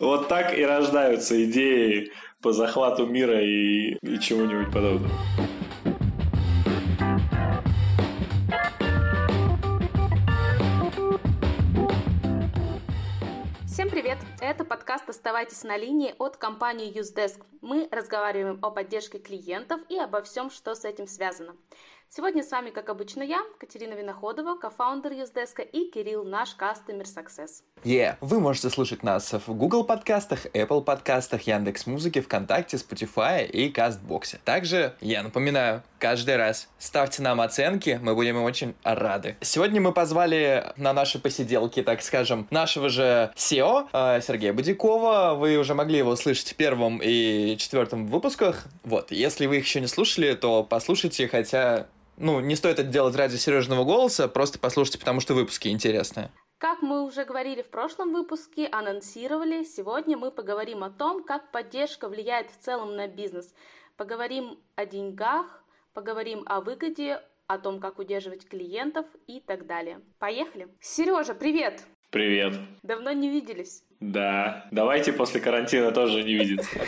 Вот так и рождаются идеи по захвату мира и, и чему-нибудь подобного. Всем привет! Это подкаст «Оставайтесь на линии» от компании UseDesk. Мы разговариваем о поддержке клиентов и обо всем, что с этим связано. Сегодня с вами, как обычно, я, Катерина Виноходова, кофаундер Юздеска, и Кирилл, наш Customer Success. Yeah. Вы можете слушать нас в Google подкастах, Apple подкастах, Яндекс Музыке, ВКонтакте, Spotify и Кастбоксе. Также, я напоминаю, каждый раз ставьте нам оценки, мы будем очень рады. Сегодня мы позвали на наши посиделки, так скажем, нашего же SEO э, Сергея Будякова. Вы уже могли его слышать в первом и четвертом выпусках. Вот, если вы их еще не слушали, то послушайте, хотя ну, не стоит это делать ради Сережного голоса, просто послушайте, потому что выпуски интересные. Как мы уже говорили в прошлом выпуске, анонсировали, сегодня мы поговорим о том, как поддержка влияет в целом на бизнес. Поговорим о деньгах, поговорим о выгоде, о том, как удерживать клиентов и так далее. Поехали! Сережа, привет! Привет! Давно не виделись. Да, давайте после карантина тоже не видеться.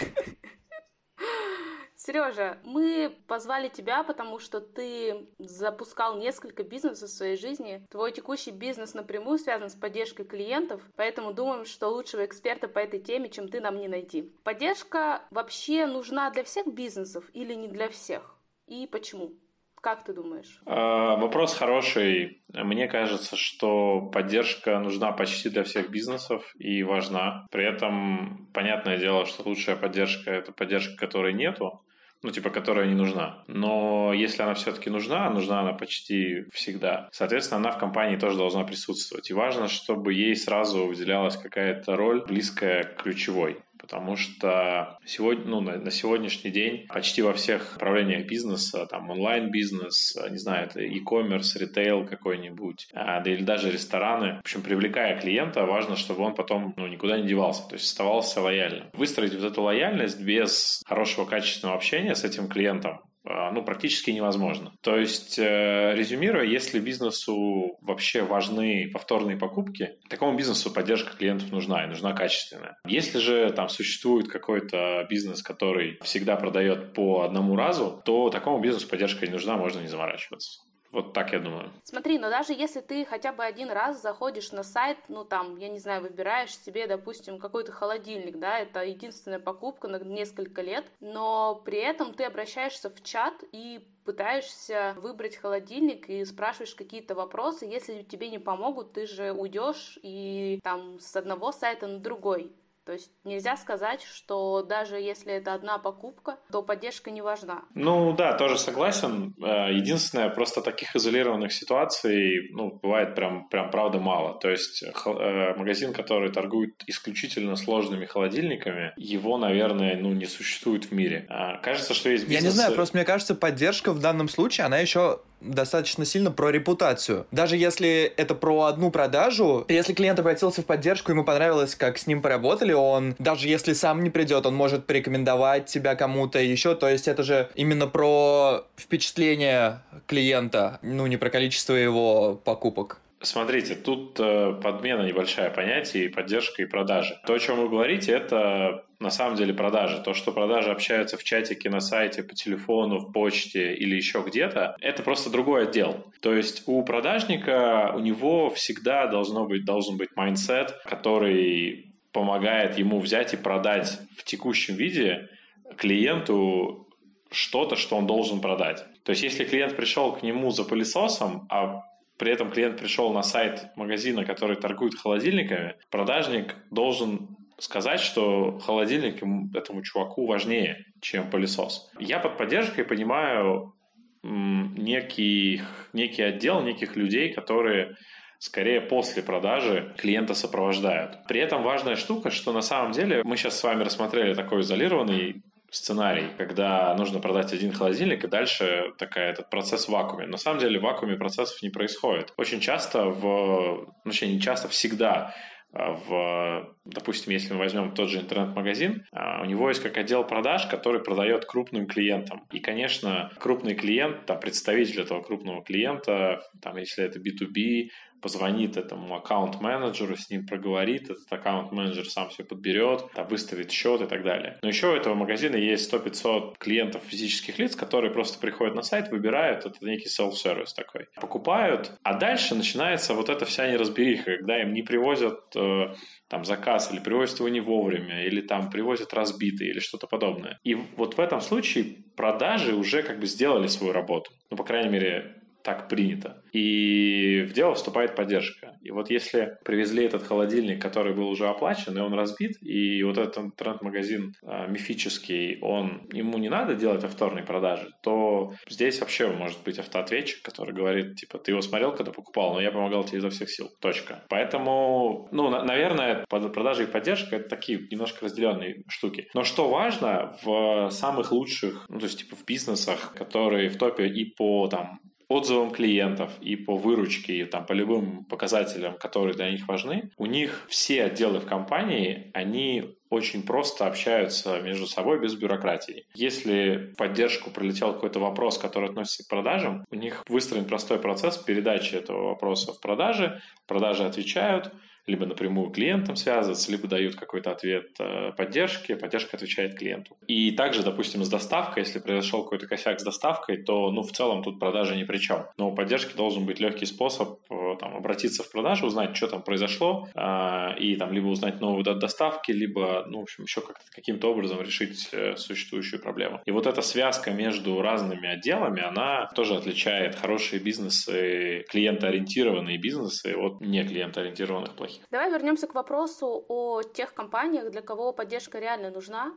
Сережа, мы позвали тебя, потому что ты запускал несколько бизнесов в своей жизни. Твой текущий бизнес напрямую связан с поддержкой клиентов, поэтому думаем, что лучшего эксперта по этой теме, чем ты, нам не найти. Поддержка вообще нужна для всех бизнесов или не для всех? И почему? Как ты думаешь? А, вопрос хороший. Мне кажется, что поддержка нужна почти для всех бизнесов и важна. При этом понятное дело, что лучшая поддержка – это поддержка, которой нету ну, типа, которая не нужна. Но если она все-таки нужна, нужна она почти всегда, соответственно, она в компании тоже должна присутствовать. И важно, чтобы ей сразу выделялась какая-то роль, близкая к ключевой потому что сегодня, ну, на, на сегодняшний день почти во всех направлениях бизнеса, там онлайн-бизнес, не знаю, это e-commerce, ритейл какой-нибудь, а, да или даже рестораны. В общем, привлекая клиента, важно, чтобы он потом ну, никуда не девался, то есть оставался лояльным. Выстроить вот эту лояльность без хорошего качественного общения с этим клиентом ну, практически невозможно. То есть, э, резюмируя, если бизнесу вообще важны повторные покупки, такому бизнесу поддержка клиентов нужна и нужна качественная. Если же там существует какой-то бизнес, который всегда продает по одному разу, то такому бизнесу поддержка не нужна, можно не заморачиваться. Вот так я думаю. Смотри, но даже если ты хотя бы один раз заходишь на сайт, ну там, я не знаю, выбираешь себе, допустим, какой-то холодильник, да, это единственная покупка на несколько лет, но при этом ты обращаешься в чат и пытаешься выбрать холодильник и спрашиваешь какие-то вопросы. Если тебе не помогут, ты же уйдешь и там с одного сайта на другой. То есть нельзя сказать, что даже если это одна покупка, то поддержка не важна. Ну да, тоже согласен. Э, единственное, просто таких изолированных ситуаций, ну, бывает прям, прям правда мало. То есть э, магазин, который торгует исключительно сложными холодильниками, его, наверное, ну, не существует в мире. А, кажется, что есть бизнесы... Я не знаю, просто мне кажется, поддержка в данном случае, она еще достаточно сильно про репутацию. Даже если это про одну продажу, если клиент обратился в поддержку, ему понравилось, как с ним поработали, он, даже если сам не придет, он может порекомендовать тебя кому-то еще. То есть это же именно про впечатление клиента, ну не про количество его покупок. Смотрите, тут э, подмена небольшая понятия и поддержка и продажи. То, о чем вы говорите, это на самом деле продажи. То, что продажи общаются в чатике, на сайте, по телефону, в почте или еще где-то, это просто другой отдел. То есть у продажника, у него всегда должно быть, должен быть mindset, который помогает ему взять и продать в текущем виде клиенту что-то, что он должен продать. То есть, если клиент пришел к нему за пылесосом, а при этом клиент пришел на сайт магазина, который торгует холодильниками, продажник должен сказать, что холодильник этому чуваку важнее, чем пылесос. Я под поддержкой понимаю некий, некий отдел, неких людей, которые скорее после продажи клиента сопровождают. При этом важная штука, что на самом деле мы сейчас с вами рассмотрели такой изолированный сценарий, когда нужно продать один холодильник, и дальше такая этот процесс в вакууме. На самом деле в вакууме процессов не происходит. Очень часто в... Ну, не часто, всегда а, в, допустим, если мы возьмем тот же интернет-магазин, а, у него есть как отдел продаж, который продает крупным клиентам. И, конечно, крупный клиент, там, представитель этого крупного клиента, там, если это B2B, позвонит этому аккаунт-менеджеру, с ним проговорит, этот аккаунт-менеджер сам все подберет, там, выставит счет и так далее. Но еще у этого магазина есть 100-500 клиентов физических лиц, которые просто приходят на сайт, выбирают, это некий self-service такой, покупают, а дальше начинается вот эта вся неразбериха, когда им не привозят э, там заказ или привозят его не вовремя, или там привозят разбитый или что-то подобное. И вот в этом случае продажи уже как бы сделали свою работу. Ну, по крайней мере, так принято. И в дело вступает поддержка. И вот если привезли этот холодильник, который был уже оплачен, и он разбит, и вот этот интернет-магазин а, мифический, он, ему не надо делать повторные продажи, то здесь вообще может быть автоответчик, который говорит, типа, ты его смотрел, когда покупал, но я помогал тебе изо всех сил. Точка. Поэтому, ну, на, наверное, продажи и поддержка — это такие немножко разделенные штуки. Но что важно, в самых лучших, ну, то есть, типа, в бизнесах, которые в топе и по, там, отзывам клиентов и по выручке, и там по любым показателям, которые для них важны, у них все отделы в компании, они очень просто общаются между собой без бюрократии. Если в поддержку прилетел какой-то вопрос, который относится к продажам, у них выстроен простой процесс передачи этого вопроса в продаже, продажи отвечают, либо напрямую клиентам связываться, либо дают какой-то ответ э, поддержки, поддержка отвечает клиенту. И также, допустим, с доставкой, если произошел какой-то косяк с доставкой, то, ну, в целом тут продажи ни при чем. Но у поддержки должен быть легкий способ э, там, обратиться в продажу, узнать, что там произошло, э, и там либо узнать новую дату доставки, либо, ну, в общем, еще как каким-то образом решить существующую проблему. И вот эта связка между разными отделами, она тоже отличает хорошие бизнесы, клиентоориентированные бизнесы от не клиентоориентированных плохих. Давай вернемся к вопросу о тех компаниях, для кого поддержка реально нужна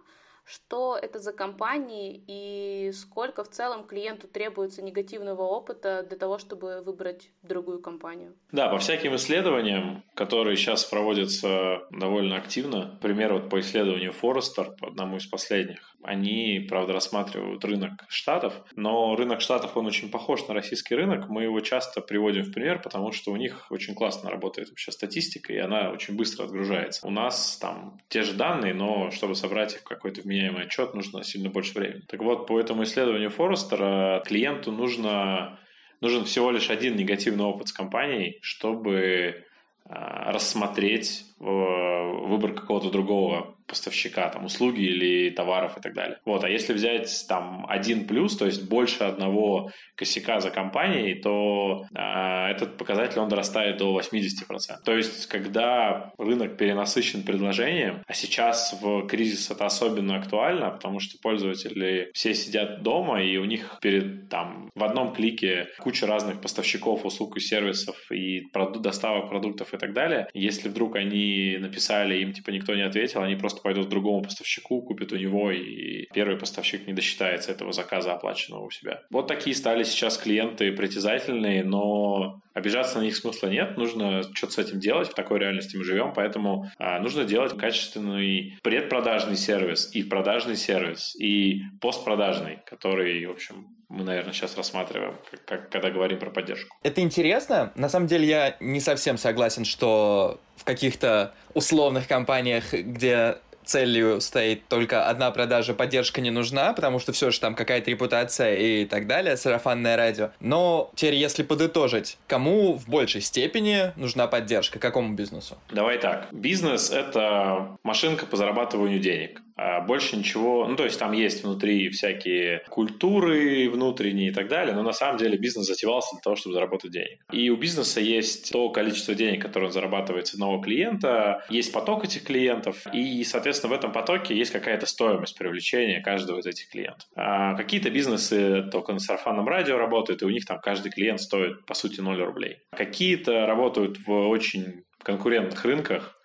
что это за компании и сколько в целом клиенту требуется негативного опыта для того, чтобы выбрать другую компанию? Да, по всяким исследованиям, которые сейчас проводятся довольно активно, например, вот по исследованию Forrester, по одному из последних, они, правда, рассматривают рынок Штатов, но рынок Штатов, он очень похож на российский рынок. Мы его часто приводим в пример, потому что у них очень классно работает вообще статистика, и она очень быстро отгружается. У нас там те же данные, но чтобы собрать их в какой-то вменяемый отчет, нужно сильно больше времени. Так вот, по этому исследованию Форестера клиенту нужно, нужен всего лишь один негативный опыт с компанией, чтобы а, рассмотреть выбор какого-то другого поставщика, там, услуги или товаров и так далее. Вот, а если взять там один плюс, то есть больше одного косяка за компанией, то э, этот показатель, он дорастает до 80%. То есть, когда рынок перенасыщен предложением, а сейчас в кризис это особенно актуально, потому что пользователи все сидят дома, и у них перед там в одном клике куча разных поставщиков услуг и сервисов и доставок продуктов и так далее. Если вдруг они написали, им типа никто не ответил, они просто пойдут к другому поставщику, купят у него, и первый поставщик не досчитается этого заказа, оплаченного у себя. Вот такие стали сейчас клиенты притязательные, но обижаться на них смысла нет, нужно что-то с этим делать, в такой реальности мы живем, поэтому а, нужно делать качественный предпродажный сервис и продажный сервис, и постпродажный, который, в общем, мы, наверное, сейчас рассматриваем, как, когда говорим про поддержку. Это интересно. На самом деле я не совсем согласен, что в каких-то условных компаниях, где целью стоит только одна продажа, поддержка не нужна, потому что все же там какая-то репутация и так далее, сарафанное радио. Но теперь, если подытожить, кому в большей степени нужна поддержка, какому бизнесу? Давай так. Бизнес — это машинка по зарабатыванию денег. А больше ничего, ну то есть там есть внутри всякие культуры внутренние и так далее, но на самом деле бизнес затевался для того, чтобы заработать денег. И у бизнеса есть то количество денег, которое он зарабатывает с одного клиента, есть поток этих клиентов, и, соответственно, в этом потоке есть какая-то стоимость привлечения каждого из этих клиентов. А какие-то бизнесы только на сарафанном радио работают, и у них там каждый клиент стоит, по сути, 0 рублей. Какие-то работают в очень конкурентных рынках,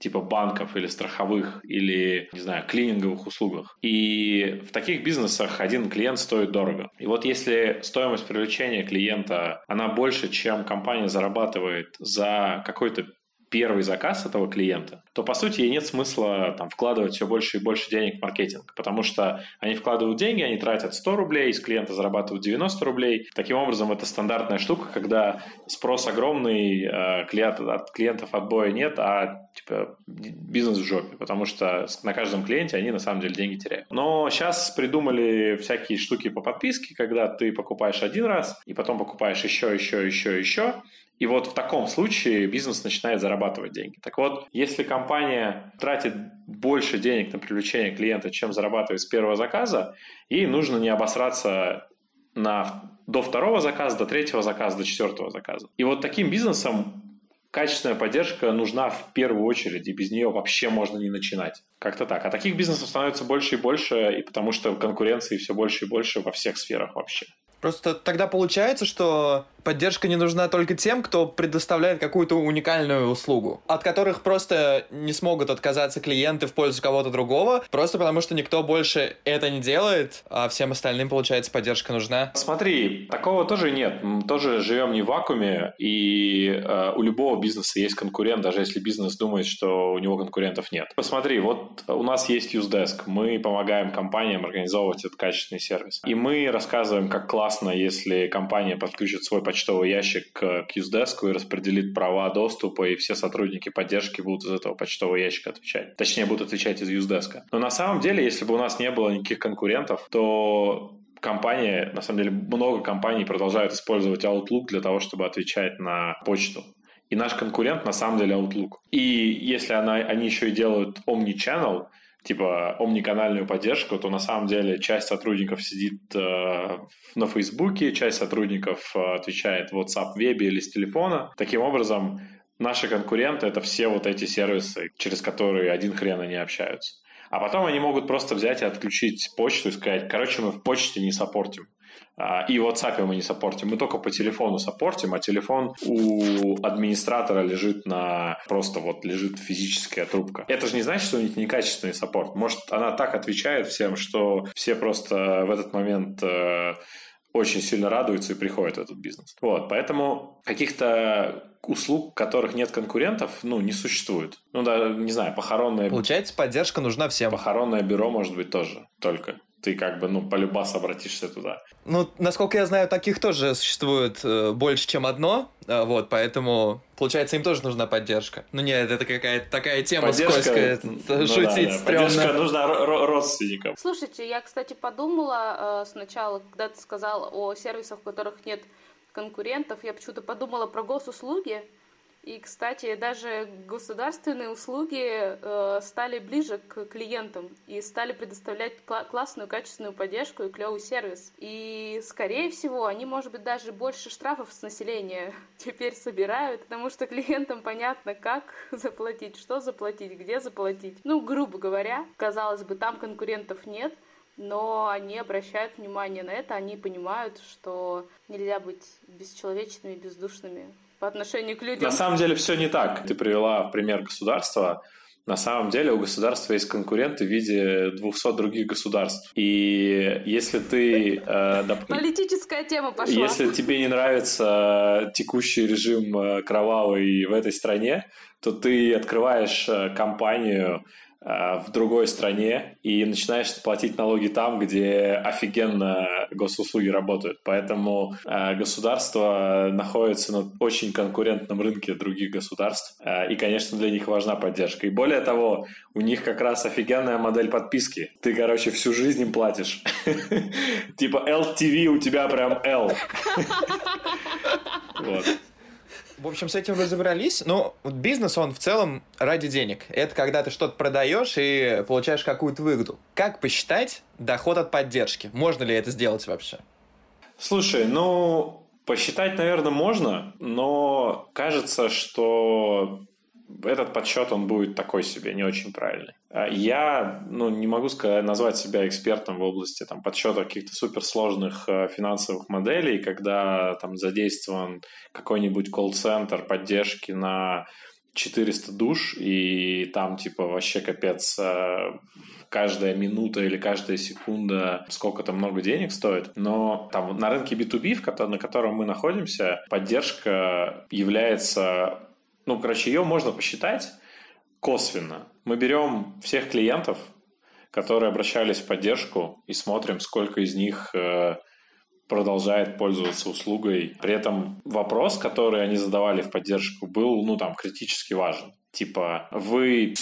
типа банков или страховых или, не знаю, клининговых услугах. И в таких бизнесах один клиент стоит дорого. И вот если стоимость привлечения клиента, она больше, чем компания зарабатывает за какой-то первый заказ этого клиента, то, по сути, ей нет смысла там, вкладывать все больше и больше денег в маркетинг, потому что они вкладывают деньги, они тратят 100 рублей, из клиента зарабатывают 90 рублей. Таким образом, это стандартная штука, когда спрос огромный, э, клиент, от клиентов отбоя нет, а типа бизнес в жопе, потому что на каждом клиенте они на самом деле деньги теряют. Но сейчас придумали всякие штуки по подписке, когда ты покупаешь один раз, и потом покупаешь еще, еще, еще, еще, И вот в таком случае бизнес начинает зарабатывать деньги. Так вот, если компания тратит больше денег на привлечение клиента, чем зарабатывает с первого заказа, ей нужно не обосраться на, до второго заказа, до третьего заказа, до четвертого заказа. И вот таким бизнесом качественная поддержка нужна в первую очередь, и без нее вообще можно не начинать. Как-то так. А таких бизнесов становится больше и больше, и потому что конкуренции все больше и больше во всех сферах вообще. Просто тогда получается, что поддержка не нужна только тем, кто предоставляет какую-то уникальную услугу, от которых просто не смогут отказаться клиенты в пользу кого-то другого, просто потому что никто больше это не делает, а всем остальным, получается, поддержка нужна. Смотри, такого тоже нет. Мы тоже живем не в вакууме, и э, у любого бизнеса есть конкурент, даже если бизнес думает, что у него конкурентов нет. Посмотри, вот у нас есть UseDesk, мы помогаем компаниям организовывать этот качественный сервис. И мы рассказываем, как классно, если компания подключит свой почтовый ящик к Qsdesk и распределит права доступа, и все сотрудники поддержки будут из этого почтового ящика отвечать. Точнее, будут отвечать из Usedesk. Но на самом деле, если бы у нас не было никаких конкурентов, то компания, на самом деле, много компаний продолжают использовать Outlook для того, чтобы отвечать на почту. И наш конкурент на самом деле Outlook. И если она, они еще и делают Omnichannel, типа омниканальную поддержку, то на самом деле часть сотрудников сидит э, на Фейсбуке, часть сотрудников э, отвечает в WhatsApp вебе или с телефона. Таким образом, наши конкуренты — это все вот эти сервисы, через которые один хрен они общаются. А потом они могут просто взять и отключить почту и сказать, короче, мы в почте не саппортим. А, и в WhatsApp мы не саппортим. Мы только по телефону саппортим, а телефон у администратора лежит на... Просто вот лежит физическая трубка. Это же не значит, что у них некачественный support. Может, она так отвечает всем, что все просто в этот момент э, очень сильно радуются и приходят в этот бизнес. Вот, поэтому каких-то услуг, которых нет конкурентов, ну, не существует. Ну, да, не знаю, похоронное... Получается, поддержка нужна всем. Похоронное бюро, может быть, тоже только ты как бы, ну, полюбас обратишься туда. Ну, насколько я знаю, таких тоже существует э, больше, чем одно, э, вот, поэтому, получается, им тоже нужна поддержка. Ну, нет, это какая-то такая тема поддержка, скользкая, ну, шутить да, да. Поддержка нужна родственникам. Слушайте, я, кстати, подумала э, сначала, когда ты сказал о сервисах, в которых нет конкурентов, я почему-то подумала про госуслуги, и, кстати, даже государственные услуги э, стали ближе к клиентам и стали предоставлять кла- классную, качественную поддержку и клевый сервис. И, скорее всего, они, может быть, даже больше штрафов с населения теперь собирают, потому что клиентам понятно, как заплатить, что заплатить, где заплатить. Ну, грубо говоря, казалось бы, там конкурентов нет, но они обращают внимание на это, они понимают, что нельзя быть бесчеловечными, бездушными по отношению к людям. На самом деле все не так. Ты привела в пример государства. На самом деле у государства есть конкуренты в виде 200 других государств. И если ты... Э, доп... Политическая тема пошла. Если тебе не нравится текущий режим э, кровавый в этой стране, то ты открываешь э, компанию Э, в другой стране и начинаешь платить налоги там, где офигенно госуслуги работают. Поэтому э, государство находится на очень конкурентном рынке других государств, э, и, конечно, для них важна поддержка. И более того, у них как раз офигенная модель подписки. Ты, короче, всю жизнь им платишь. Типа LTV у тебя прям L. Вот. В общем, с этим разобрались. Но бизнес, он в целом ради денег. Это когда ты что-то продаешь и получаешь какую-то выгоду. Как посчитать доход от поддержки? Можно ли это сделать вообще? Слушай, ну, посчитать, наверное, можно, но кажется, что этот подсчет, он будет такой себе, не очень правильный. А я ну, не могу сказать, назвать себя экспертом в области там, подсчета каких-то суперсложных э, финансовых моделей, когда там задействован какой-нибудь колл-центр поддержки на 400 душ, и там типа вообще капец э, каждая минута или каждая секунда сколько-то много денег стоит. Но там на рынке B2B, на котором мы находимся, поддержка является ну, короче, ее можно посчитать косвенно. Мы берем всех клиентов, которые обращались в поддержку, и смотрим, сколько из них э, продолжает пользоваться услугой. При этом вопрос, который они задавали в поддержку, был, ну, там, критически важен. Типа, вы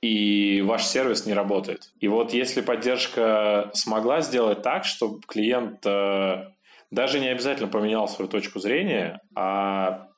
и ваш сервис не работает. И вот если поддержка смогла сделать так, чтобы клиент э, даже не обязательно поменял свою точку зрения, а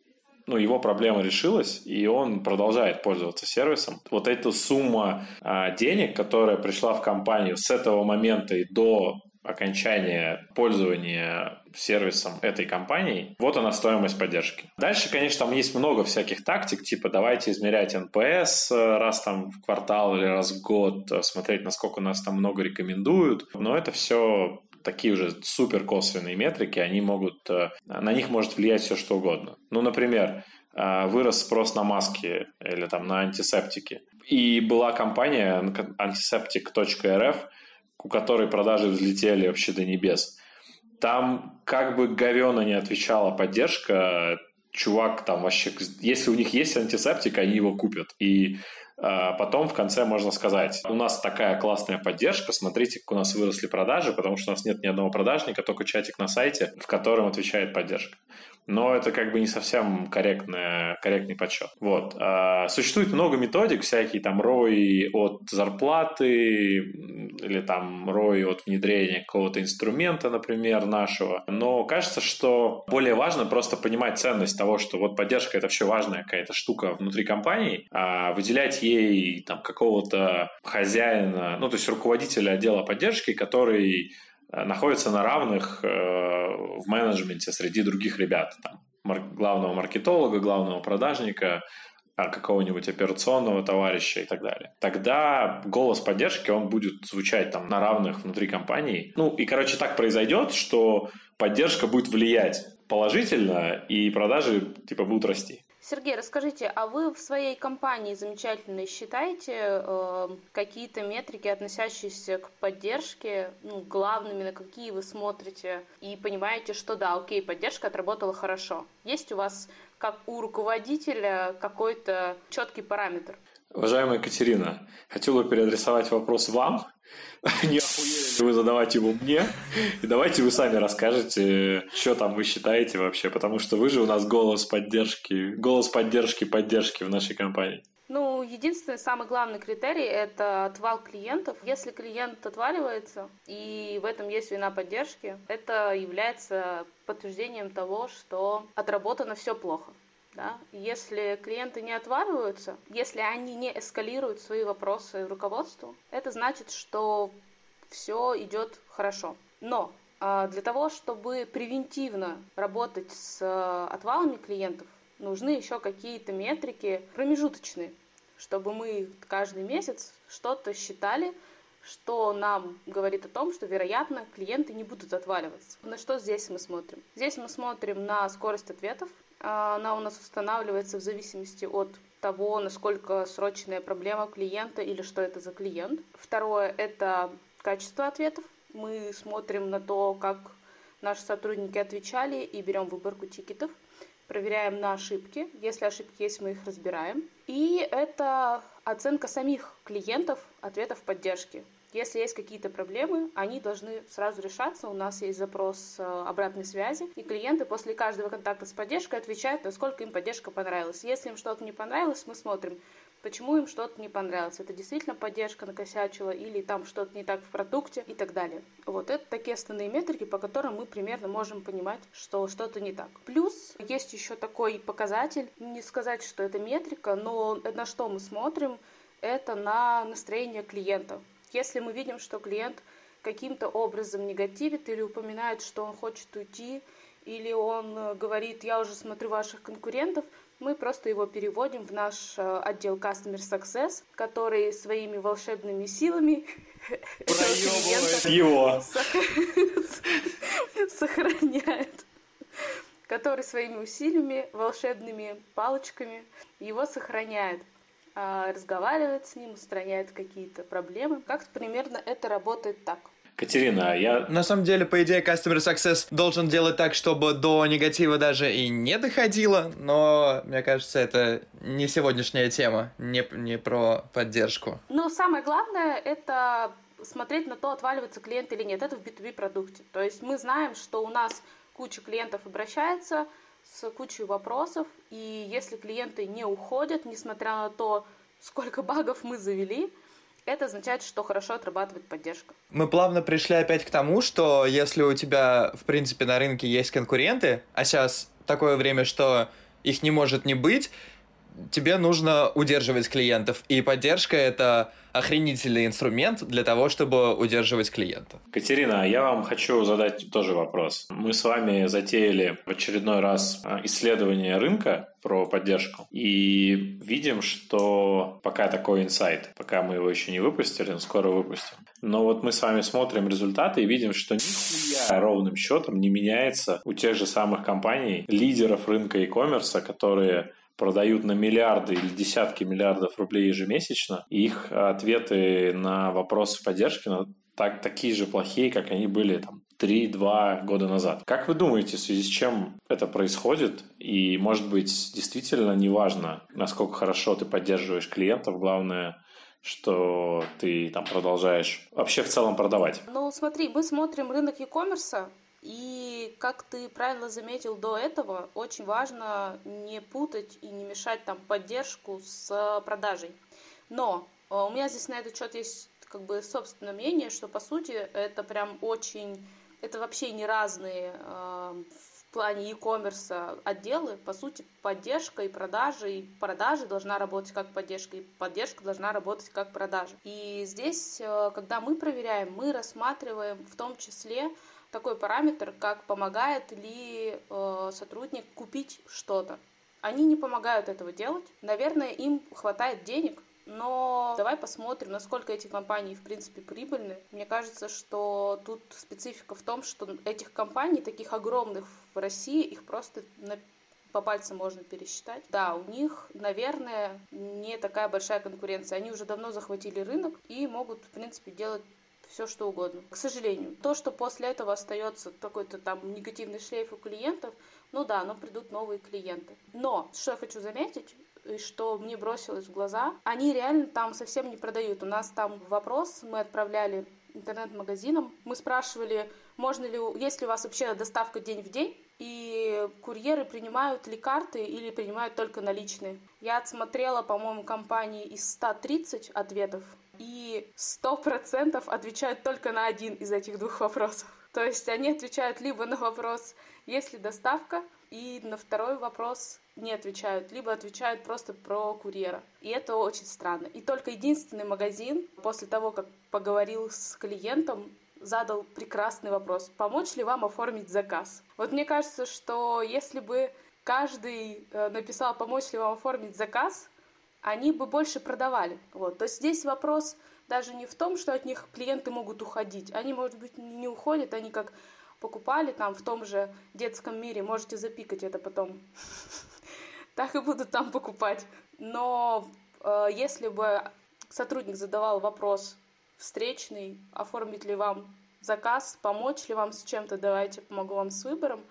ну, его проблема решилась, и он продолжает пользоваться сервисом. Вот эта сумма а, денег, которая пришла в компанию с этого момента и до окончания пользования сервисом этой компании, вот она стоимость поддержки. Дальше, конечно, там есть много всяких тактик, типа давайте измерять NPS э, раз там в квартал или раз в год, э, смотреть, насколько нас там много рекомендуют. Но это все такие уже супер косвенные метрики, они могут, э, на них может влиять все что угодно. Ну, например, вырос спрос на маски или там на антисептики. И была компания antiseptic.rf, у которой продажи взлетели вообще до небес. Там как бы говенно не отвечала поддержка, чувак там вообще, если у них есть антисептик, они его купят. И потом в конце можно сказать, у нас такая классная поддержка, смотрите, как у нас выросли продажи, потому что у нас нет ни одного продажника, только чатик на сайте, в котором отвечает поддержка но это как бы не совсем корректная, корректный подсчет. Вот. А, существует много методик, всякие там ROI от зарплаты или там ROI от внедрения какого-то инструмента, например, нашего. Но кажется, что более важно просто понимать ценность того, что вот поддержка это вообще важная какая-то штука внутри компании, а выделять ей там какого-то хозяина, ну то есть руководителя отдела поддержки, который находится на равных э, в менеджменте среди других ребят. Там, главного маркетолога, главного продажника, а, какого-нибудь операционного товарища и так далее. Тогда голос поддержки, он будет звучать там на равных внутри компании. Ну и, короче, так произойдет, что поддержка будет влиять положительно, и продажи типа будут расти. Сергей, расскажите, а вы в своей компании замечательно считаете э, какие-то метрики, относящиеся к поддержке, ну, главными, на какие вы смотрите, и понимаете, что да, окей, поддержка отработала хорошо? Есть у вас, как у руководителя, какой-то четкий параметр? Уважаемая Екатерина, хотел бы переадресовать вопрос вам. Не охуели вы задавать его мне? И давайте вы сами расскажете, что там вы считаете вообще, потому что вы же у нас голос поддержки, голос поддержки поддержки в нашей компании. Ну, единственный, самый главный критерий – это отвал клиентов. Если клиент отваливается, и в этом есть вина поддержки, это является подтверждением того, что отработано все плохо. Да? Если клиенты не отваливаются, если они не эскалируют свои вопросы руководству, это значит, что все идет хорошо. Но а, для того, чтобы превентивно работать с а, отвалами клиентов, нужны еще какие-то метрики промежуточные, чтобы мы каждый месяц что-то считали, что нам говорит о том, что, вероятно, клиенты не будут отваливаться. На что здесь мы смотрим? Здесь мы смотрим на скорость ответов, а, она у нас устанавливается в зависимости от того, насколько срочная проблема клиента или что это за клиент. Второе – это качество ответов. Мы смотрим на то, как наши сотрудники отвечали и берем выборку тикетов. Проверяем на ошибки. Если ошибки есть, мы их разбираем. И это оценка самих клиентов ответов поддержки. Если есть какие-то проблемы, они должны сразу решаться. У нас есть запрос э, обратной связи, и клиенты после каждого контакта с поддержкой отвечают, насколько им поддержка понравилась. Если им что-то не понравилось, мы смотрим, почему им что-то не понравилось. Это действительно поддержка накосячила или там что-то не так в продукте и так далее. Вот это такие основные метрики, по которым мы примерно можем понимать, что что-то не так. Плюс есть еще такой показатель, не сказать, что это метрика, но на что мы смотрим, это на настроение клиента. Если мы видим, что клиент каким-то образом негативит или упоминает, что он хочет уйти, или он э, говорит, я уже смотрю ваших конкурентов, мы просто его переводим в наш э, отдел Customer Success, который своими волшебными силами его сохраняет который своими усилиями, волшебными палочками его сохраняет. А, разговаривает с ним, устраняет какие-то проблемы. Как примерно это работает так. Катерина, я... На самом деле, по идее, Customer Success должен делать так, чтобы до негатива даже и не доходило, но, мне кажется, это не сегодняшняя тема, не, не про поддержку. Ну, самое главное, это смотреть на то, отваливается клиент или нет. Это в B2B продукте. То есть мы знаем, что у нас куча клиентов обращается, с кучей вопросов, и если клиенты не уходят, несмотря на то, сколько багов мы завели, это означает, что хорошо отрабатывает поддержка. Мы плавно пришли опять к тому, что если у тебя, в принципе, на рынке есть конкуренты, а сейчас такое время, что их не может не быть, тебе нужно удерживать клиентов. И поддержка — это охренительный инструмент для того, чтобы удерживать клиента. Катерина, я вам хочу задать тоже вопрос. Мы с вами затеяли в очередной раз а, исследование рынка про поддержку и видим, что пока такой инсайт, пока мы его еще не выпустили, но скоро выпустим. Но вот мы с вами смотрим результаты и видим, что нихуя ровным счетом не меняется у тех же самых компаний, лидеров рынка e-commerce, которые продают на миллиарды или десятки миллиардов рублей ежемесячно, и их ответы на вопросы поддержки ну, так, такие же плохие, как они были там 3-2 года назад. Как вы думаете, в связи с чем это происходит? И, может быть, действительно неважно, насколько хорошо ты поддерживаешь клиентов, главное, что ты там продолжаешь вообще в целом продавать? Ну, смотри, мы смотрим рынок e-commerce, и, как ты правильно заметил до этого, очень важно не путать и не мешать там поддержку с продажей. Но э, у меня здесь на этот счет есть как бы собственное мнение, что по сути это прям очень, это вообще не разные э, в плане e-commerce отделы. По сути, поддержка и продажи, и продажи должна работать как поддержка, и поддержка должна работать как продажа. И здесь, э, когда мы проверяем, мы рассматриваем в том числе такой параметр, как помогает ли э, сотрудник купить что-то. Они не помогают этого делать. Наверное, им хватает денег, но давай посмотрим, насколько эти компании, в принципе, прибыльны. Мне кажется, что тут специфика в том, что этих компаний, таких огромных в России, их просто на по пальцам можно пересчитать. Да, у них, наверное, не такая большая конкуренция. Они уже давно захватили рынок и могут, в принципе, делать все что угодно. К сожалению, то, что после этого остается какой-то там негативный шлейф у клиентов, ну да, но придут новые клиенты. Но, что я хочу заметить, и что мне бросилось в глаза, они реально там совсем не продают. У нас там вопрос мы отправляли интернет-магазинам. Мы спрашивали, можно ли, есть ли у вас вообще доставка день в день, и курьеры принимают ли карты или принимают только наличные. Я отсмотрела, по-моему, компании из 130 ответов, и 100% отвечают только на один из этих двух вопросов. То есть они отвечают либо на вопрос, есть ли доставка, и на второй вопрос не отвечают, либо отвечают просто про курьера. И это очень странно. И только единственный магазин, после того, как поговорил с клиентом, задал прекрасный вопрос. Помочь ли вам оформить заказ? Вот мне кажется, что если бы каждый э, написал, помочь ли вам оформить заказ, они бы больше продавали. Вот. То есть здесь вопрос даже не в том, что от них клиенты могут уходить. Они, может быть, не уходят, они как покупали там в том же детском мире, можете запикать это потом. Так и будут там покупать. Но э, если бы сотрудник задавал вопрос встречный, оформить ли вам заказ, помочь ли вам с чем-то, давайте помогу вам с выбором,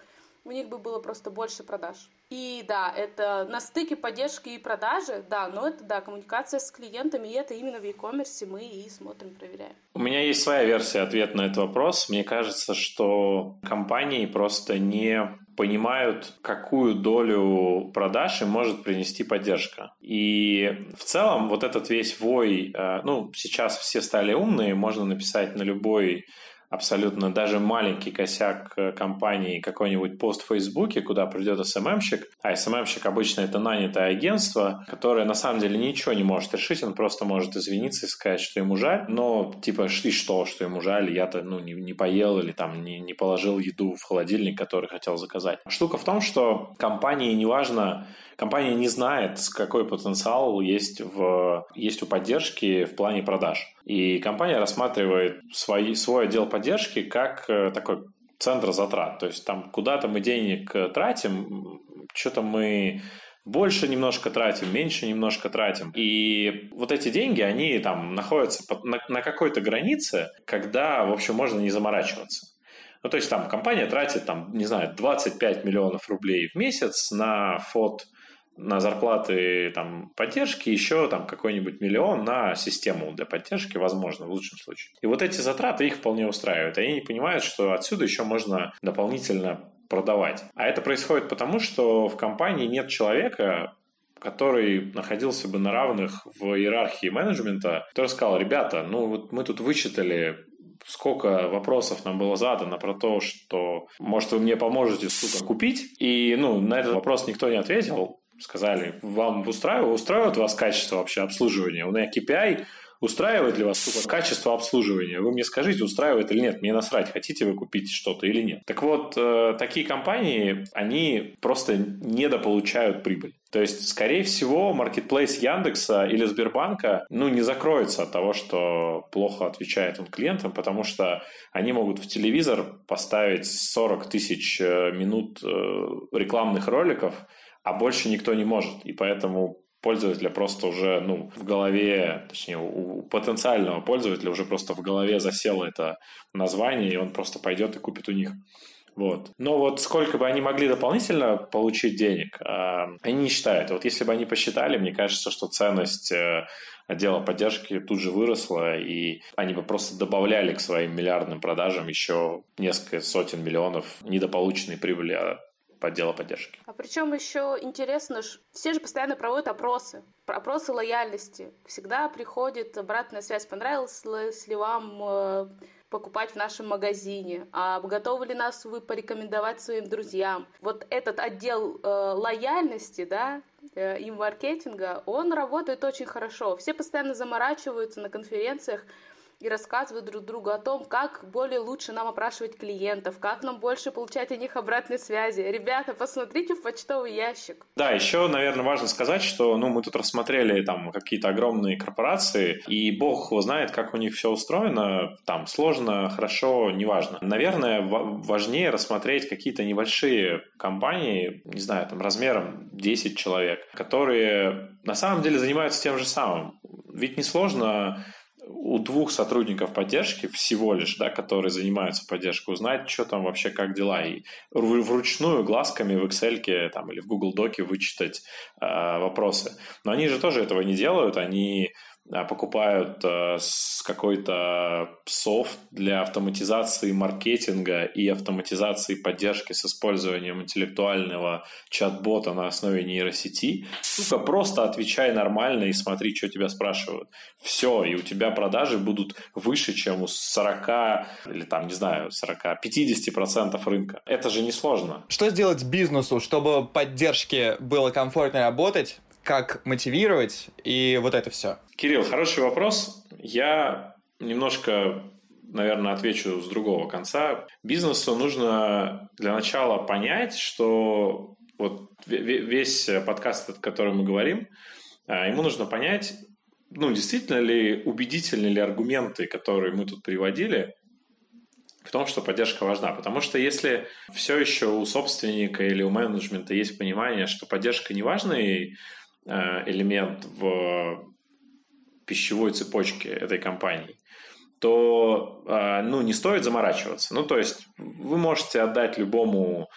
у них бы было просто больше продаж. И да, это на стыке поддержки и продажи, да, но это, да, коммуникация с клиентами, и это именно в e-commerce мы и смотрим, проверяем. У меня есть своя версия ответа на этот вопрос. Мне кажется, что компании просто не понимают, какую долю продаж им может принести поддержка. И в целом вот этот весь вой, э, ну, сейчас все стали умные, можно написать на любой абсолютно даже маленький косяк э, компании, какой-нибудь пост в Фейсбуке, куда придет СММщик, а СММщик обычно это нанятое агентство, которое на самом деле ничего не может решить, он просто может извиниться и сказать, что ему жаль, но типа и что, что ему жаль, я-то ну, не, не поел или там не, не положил еду в холодильник, который хотел заказать. Штука в том, что компании неважно, компания не знает, какой потенциал есть, в, есть у поддержки в плане продаж. И компания рассматривает свой, свой отдел поддержки как э, такой центр затрат. То есть там куда-то мы денег э, тратим, что-то мы больше немножко тратим, меньше немножко тратим. И вот эти деньги, они там находятся на, какой-то границе, когда, в общем, можно не заморачиваться. Ну, то есть там компания тратит, там, не знаю, 25 миллионов рублей в месяц на фот на зарплаты там, поддержки еще там какой-нибудь миллион на систему для поддержки, возможно, в лучшем случае. И вот эти затраты их вполне устраивают. Они не понимают, что отсюда еще можно дополнительно продавать. А это происходит потому, что в компании нет человека, который находился бы на равных в иерархии менеджмента, который сказал, ребята, ну вот мы тут вычитали сколько вопросов нам было задано про то, что, может, вы мне поможете, сука, купить? И, ну, на этот вопрос никто не ответил. Сказали, вам устраивает, устраивает вас качество вообще обслуживания? У меня KPI Устраивает ли вас сука, качество обслуживания? Вы мне скажите, устраивает или нет. Мне насрать, хотите вы купить что-то или нет. Так вот, э, такие компании, они просто недополучают прибыль. То есть, скорее всего, маркетплейс Яндекса или Сбербанка ну, не закроется от того, что плохо отвечает он клиентам, потому что они могут в телевизор поставить 40 тысяч э, минут э, рекламных роликов, а больше никто не может. И поэтому пользователя просто уже, ну, в голове, точнее, у потенциального пользователя уже просто в голове засело это название, и он просто пойдет и купит у них. Вот. Но вот сколько бы они могли дополнительно получить денег, а, они не считают. Вот если бы они посчитали, мне кажется, что ценность э, отдела поддержки тут же выросла, и они бы просто добавляли к своим миллиардным продажам еще несколько сотен миллионов недополученной прибыли отдела поддержки. А причем еще интересно, все же постоянно проводят опросы, опросы лояльности. Всегда приходит обратная связь, понравилось ли вам э, покупать в нашем магазине, а готовы ли нас вы порекомендовать своим друзьям. Вот этот отдел э, лояльности, да, э, и маркетинга, он работает очень хорошо. Все постоянно заморачиваются на конференциях, и рассказывают друг другу о том, как более лучше нам опрашивать клиентов, как нам больше получать от них обратной связи. Ребята, посмотрите в почтовый ящик. Да, еще, наверное, важно сказать, что ну, мы тут рассмотрели там какие-то огромные корпорации, и бог его знает, как у них все устроено, там сложно, хорошо, неважно. Наверное, важнее рассмотреть какие-то небольшие компании, не знаю, там размером 10 человек, которые на самом деле занимаются тем же самым. Ведь несложно у двух сотрудников поддержки всего лишь, да, которые занимаются поддержкой, узнать, что там вообще, как дела, и вручную глазками в Excel там, или в Google Доке вычитать э, вопросы. Но они же тоже этого не делают, они покупают э, какой-то софт для автоматизации маркетинга и автоматизации поддержки с использованием интеллектуального чат-бота на основе нейросети. Сука, просто отвечай нормально и смотри, что тебя спрашивают. Все, и у тебя продажи будут выше, чем у 40 или там, не знаю, 40-50% рынка. Это же не сложно. Что сделать бизнесу, чтобы поддержке было комфортно работать, как мотивировать и вот это все? Кирилл, хороший вопрос. Я немножко наверное, отвечу с другого конца. Бизнесу нужно для начала понять, что вот весь подкаст, о котором мы говорим, а, ему нужно понять, ну, действительно ли убедительны ли аргументы, которые мы тут приводили, в том, что поддержка важна. Потому что если все еще у собственника или у менеджмента есть понимание, что поддержка не важный Э, элемент в пищевой цепочке этой компании, то э, ну, не стоит заморачиваться. Ну, то есть вы можете отдать любому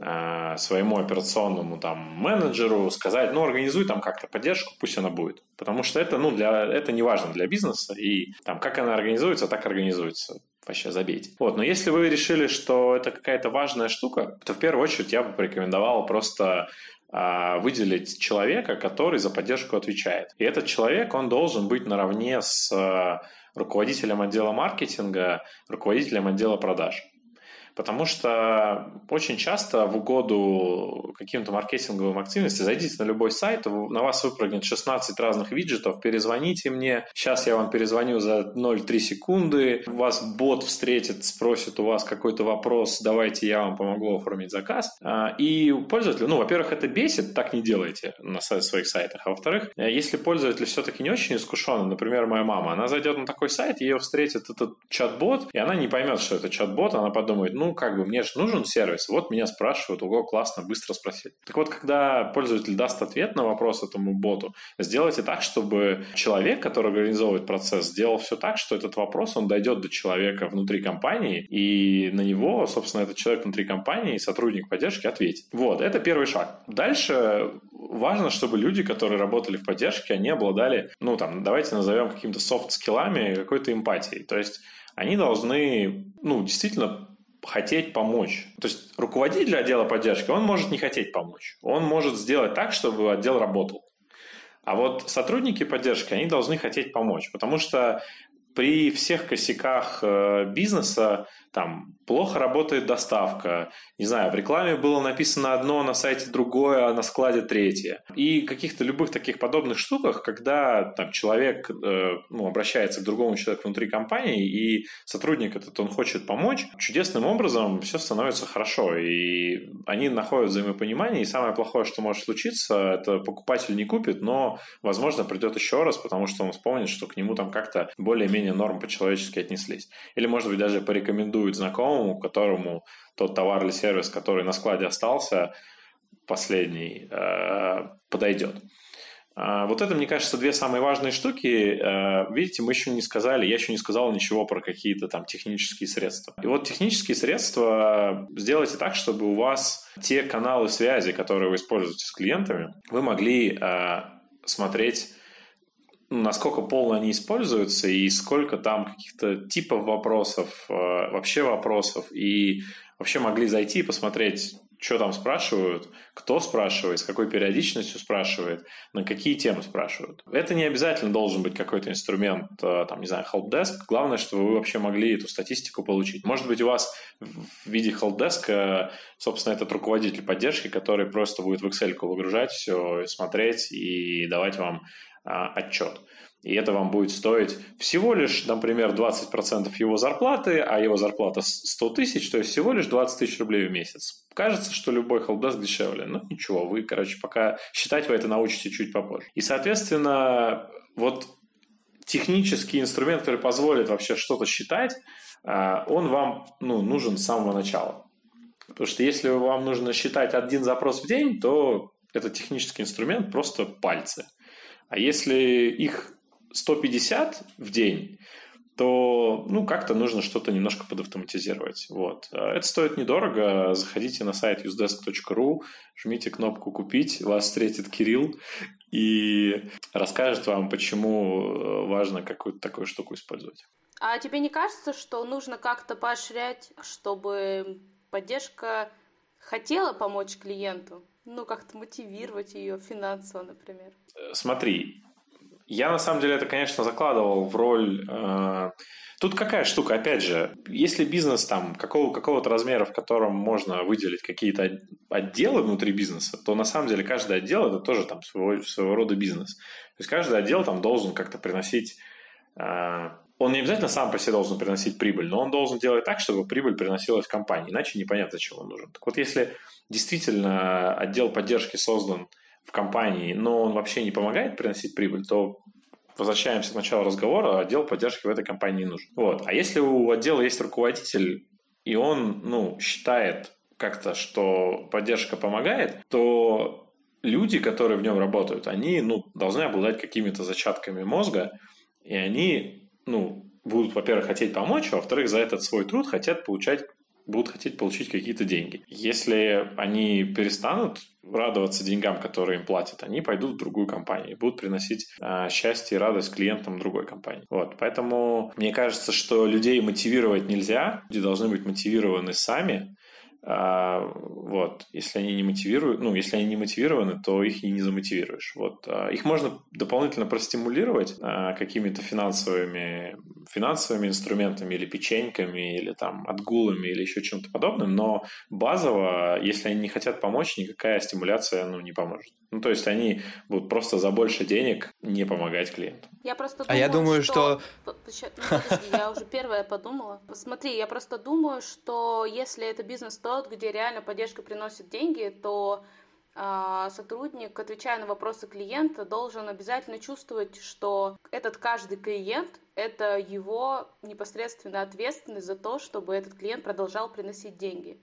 э, своему операционному там менеджеру сказать, ну, организуй там как-то поддержку, пусть она будет. Потому что это, ну, для, это не важно для бизнеса, и там как она организуется, так организуется. Вообще забейте. Вот, но если вы решили, что это какая-то важная штука, то в первую очередь я бы порекомендовал просто выделить человека, который за поддержку отвечает. И этот человек, он должен быть наравне с а, руководителем отдела маркетинга, руководителем отдела продаж. Потому что очень часто в угоду каким-то маркетинговым активностям зайдите на любой сайт, на вас выпрыгнет 16 разных виджетов, перезвоните мне, сейчас я вам перезвоню за 0,3 секунды, вас бот встретит, спросит у вас какой-то вопрос, давайте я вам помогу оформить заказ. А, и пользователю, ну, во-первых, это бесит, так не делайте на своих сайтах, а во-вторых, если пользователь все-таки не очень искушенный, например, моя мама, она зайдет на такой сайт, ее встретит этот чат-бот, и она не поймет, что это чат-бот, она подумает, ну, как бы мне же нужен сервис, вот меня спрашивают, ого, классно, быстро спросить. Так вот, когда пользователь даст ответ на вопрос этому боту, сделайте так, чтобы человек, который организовывает процесс, сделал все так, что этот вопрос, он дойдет до человека внутри компании, и на него, собственно, этот человек внутри компании, сотрудник поддержки ответит. Вот, это первый шаг. Дальше важно, чтобы люди, которые работали в поддержке, они обладали, ну, там, давайте назовем какими-то софт-скиллами, какой-то эмпатией. То есть они должны, ну, действительно хотеть помочь. То есть руководитель отдела поддержки, он может не хотеть помочь. Он может сделать так, чтобы отдел работал. А вот сотрудники поддержки, они должны хотеть помочь, потому что при всех косяках э, бизнеса там плохо работает доставка, не знаю, в рекламе было написано одно, на сайте другое, а на складе третье. И каких-то любых таких подобных штуках, когда там человек э, ну, обращается к другому человеку внутри компании, и сотрудник этот, он хочет помочь, чудесным образом все становится хорошо, и они находят взаимопонимание, и самое плохое, что может случиться, это покупатель не купит, но, возможно, придет еще раз, потому что он вспомнит, что к нему там как-то более-менее норм по-человечески отнеслись. Или, может быть, даже порекомендует рекомендует знакомому, которому тот товар или сервис, который на складе остался, последний, э, подойдет. А, вот это, мне кажется, две самые важные штуки. Э, видите, мы еще не сказали, я еще не сказал ничего про какие-то там технические средства. И вот технические средства сделайте так, чтобы у вас те каналы связи, которые вы используете с клиентами, вы могли э, смотреть насколько полно они используются и сколько там каких-то типов вопросов, э, вообще вопросов, и вообще могли зайти и посмотреть, что там спрашивают, кто спрашивает, с какой периодичностью спрашивает, на какие темы спрашивают. Это не обязательно должен быть какой-то инструмент, э, там, не знаю, helpdesk. Главное, чтобы вы вообще могли эту статистику получить. Может быть, у вас в виде helpdesk, собственно, этот руководитель поддержки, который просто будет в Excel выгружать все, смотреть и давать вам отчет. И это вам будет стоить всего лишь, например, 20% его зарплаты, а его зарплата 100 тысяч, то есть всего лишь 20 тысяч рублей в месяц. Кажется, что любой helpdesk дешевле. Но ничего, вы, короче, пока считать вы это научите чуть попозже. И, соответственно, вот технический инструмент, который позволит вообще что-то считать, а, он вам ну, нужен с самого начала. Потому что если вам нужно считать один запрос в день, то этот технический инструмент просто пальцы. А если их 150 в день, то ну, как-то нужно что-то немножко подавтоматизировать. Вот. А это стоит недорого. Заходите на сайт usedesk.ru, жмите кнопку «Купить», вас встретит Кирилл и расскажет вам, почему э, важно какую-то такую штуку использовать. А тебе не кажется, что нужно как-то поощрять, чтобы поддержка хотела помочь клиенту? Ну, как-то мотивировать ее финансово, например. Э, смотри, я на самом деле это, конечно, закладывал в роль... Э, тут какая штука, опять же, если бизнес там какого, какого-то размера, в котором можно выделить какие-то отделы внутри бизнеса, то на самом деле каждый отдел это тоже там своего, своего рода бизнес. То есть каждый отдел там должен как-то приносить э, он не обязательно сам по себе должен приносить прибыль, но он должен делать так, чтобы прибыль приносилась компании, иначе непонятно, зачем он нужен. Так вот, если действительно отдел поддержки создан в компании, но он вообще не помогает приносить прибыль, то возвращаемся к началу разговора, отдел поддержки в этой компании нужен. Вот. А если у отдела есть руководитель, и он ну, считает как-то, что поддержка помогает, то люди, которые в нем работают, они ну, должны обладать какими-то зачатками мозга, и они ну, будут, во-первых, хотеть помочь, а во-вторых, за этот свой труд хотят получать будут хотеть получить какие-то деньги. Если они перестанут радоваться деньгам, которые им платят, они пойдут в другую компанию и будут приносить э, счастье и радость клиентам другой компании. Вот, поэтому мне кажется, что людей мотивировать нельзя, люди должны быть мотивированы сами, а, вот, если они не мотивируют, ну, если они не мотивированы, то их и не замотивируешь. Вот, а, их можно дополнительно простимулировать а, какими-то финансовыми, финансовыми инструментами или печеньками, или там отгулами, или еще чем-то подобным, но базово, если они не хотят помочь, никакая стимуляция, ну, не поможет. Ну, то есть они будут просто за больше денег не помогать клиенту. Я просто думаю, а я думаю, что... что... Ну, подожди, я уже первая подумала. Смотри, я просто думаю, что если это бизнес тот, где реально поддержка приносит деньги, то э, сотрудник, отвечая на вопросы клиента, должен обязательно чувствовать, что этот каждый клиент – это его непосредственная ответственность за то, чтобы этот клиент продолжал приносить деньги.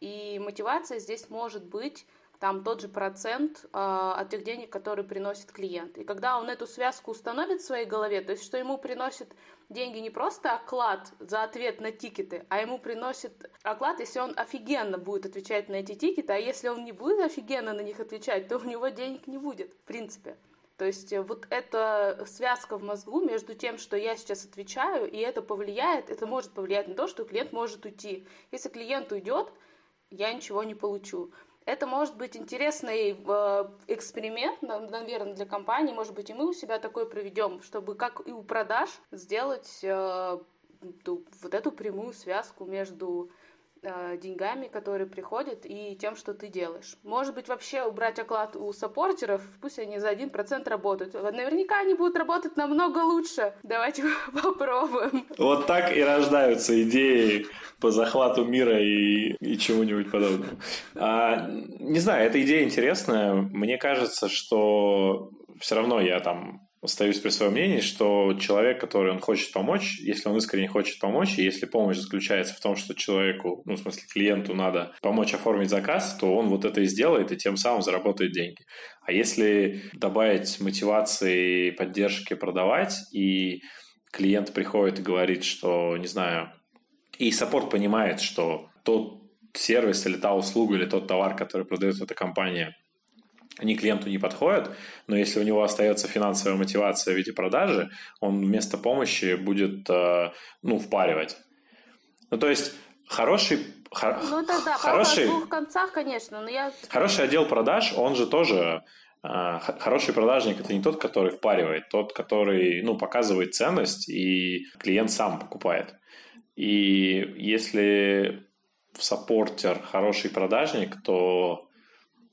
И мотивация здесь может быть там тот же процент э, от тех денег, которые приносит клиент. И когда он эту связку установит в своей голове, то есть что ему приносит деньги не просто оклад за ответ на тикеты, а ему приносит оклад, если он офигенно будет отвечать на эти тикеты, а если он не будет офигенно на них отвечать, то у него денег не будет, в принципе. То есть э, вот эта связка в мозгу между тем, что я сейчас отвечаю, и это повлияет, это может повлиять на то, что клиент может уйти. Если клиент уйдет, я ничего не получу. Это может быть интересный э, эксперимент, наверное, для компании. Может быть, и мы у себя такой проведем, чтобы как и у продаж сделать э, вот эту прямую связку между деньгами, которые приходят, и тем, что ты делаешь. Может быть, вообще убрать оклад у саппортеров, пусть они за 1% работают. Наверняка они будут работать намного лучше. Давайте попробуем. Вот так и рождаются идеи по захвату мира и, и чему-нибудь подобного. А, не знаю, эта идея интересная. Мне кажется, что все равно я там остаюсь при своем мнении, что человек, который он хочет помочь, если он искренне хочет помочь, и если помощь заключается в том, что человеку, ну, в смысле, клиенту надо помочь оформить заказ, то он вот это и сделает, и тем самым заработает деньги. А если добавить мотивации, поддержки продавать, и клиент приходит и говорит, что, не знаю, и саппорт понимает, что тот сервис или та услуга или тот товар, который продает эта компания, они клиенту не подходят, но если у него остается финансовая мотивация в виде продажи, он вместо помощи будет э, ну, впаривать. Ну, то есть хороший ну, это да, хороший, в двух концах, конечно, но я... Хороший отдел продаж, он же тоже... Э, хороший продажник – это не тот, который впаривает, тот, который ну, показывает ценность, и клиент сам покупает. И если в саппортер хороший продажник, то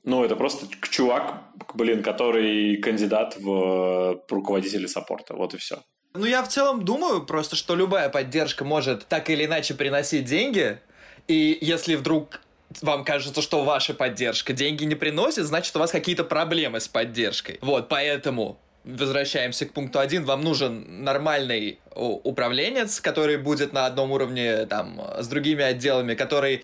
ну, это просто чувак, блин, который кандидат в руководители саппорта. Вот и все. Ну, я в целом думаю просто, что любая поддержка может так или иначе приносить деньги. И если вдруг вам кажется, что ваша поддержка деньги не приносит, значит, у вас какие-то проблемы с поддержкой. Вот, поэтому возвращаемся к пункту один. Вам нужен нормальный управленец, который будет на одном уровне там с другими отделами, который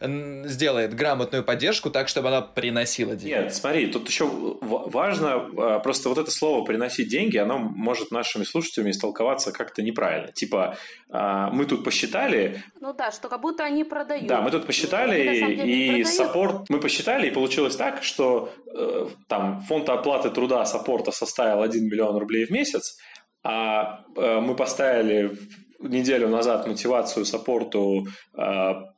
сделает грамотную поддержку так, чтобы она приносила деньги. Нет, смотри, тут еще важно а, просто вот это слово приносить деньги, оно может нашими слушателями истолковаться как-то неправильно. Типа а, мы тут посчитали. Ну да, что как будто они продают. Да, мы тут посчитали и саппорт мы посчитали и получилось так, что э, там фонд оплаты труда саппорта составил 1 миллион рублей в месяц, а э, мы поставили неделю назад мотивацию саппорту э,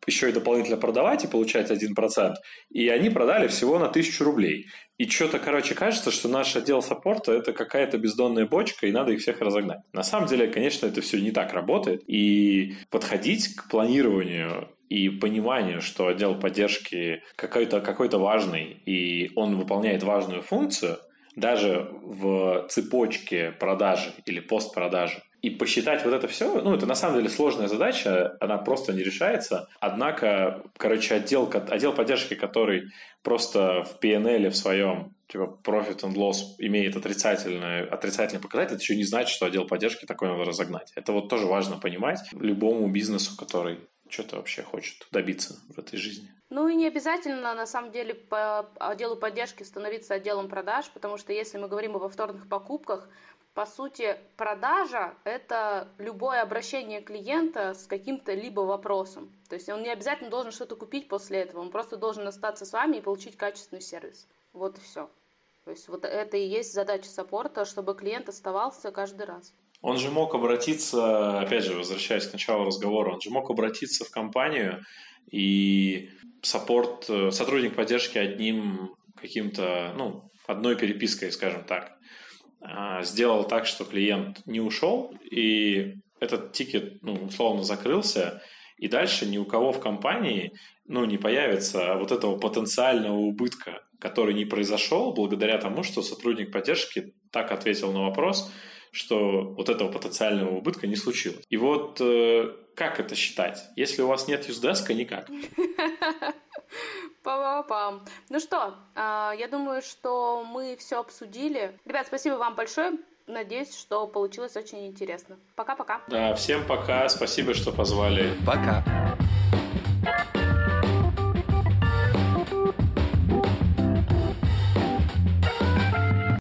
еще и дополнительно продавать и получать 1%, и они продали всего на 1000 рублей. И что-то, короче, кажется, что наш отдел саппорта это какая-то бездонная бочка, и надо их всех разогнать. На самом деле, конечно, это все не так работает. И подходить к планированию и пониманию, что отдел поддержки какой-то какой важный, и он выполняет важную функцию, даже в цепочке продажи или постпродажи. И посчитать вот это все, ну, это на самом деле сложная задача, она просто не решается. Однако, короче, отдел, отдел поддержки, который просто в PNL в своем типа profit and loss имеет отрицательный, отрицательный показатель, это еще не значит, что отдел поддержки такой надо разогнать. Это вот тоже важно понимать любому бизнесу, который что-то вообще хочет добиться в этой жизни. Ну и не обязательно, на самом деле, по отделу поддержки становиться отделом продаж, потому что если мы говорим о повторных покупках, по сути, продажа – это любое обращение клиента с каким-то либо вопросом. То есть он не обязательно должен что-то купить после этого, он просто должен остаться с вами и получить качественный сервис. Вот и все. То есть вот это и есть задача саппорта, чтобы клиент оставался каждый раз. Он же мог обратиться, опять же, возвращаясь к началу разговора, он же мог обратиться в компанию и support, э, сотрудник поддержки одним каким-то, ну, одной перепиской, скажем так, а, сделал так, что клиент не ушел, и этот ticket, ну, условно закрылся, и дальше ни у кого в компании, ну, не появится вот этого потенциального убытка, который не произошел благодаря тому, что сотрудник поддержки так ответил на вопрос, что вот этого потенциального убытка не случилось. И вот э, как это считать? Если у вас нет Usedesk а, никак. Па-па-пам. Ну что, а, я думаю, что мы все обсудили. Ребят, спасибо вам большое. Надеюсь, что получилось очень интересно. Пока-пока. Да, всем пока. Спасибо, что позвали. Пока.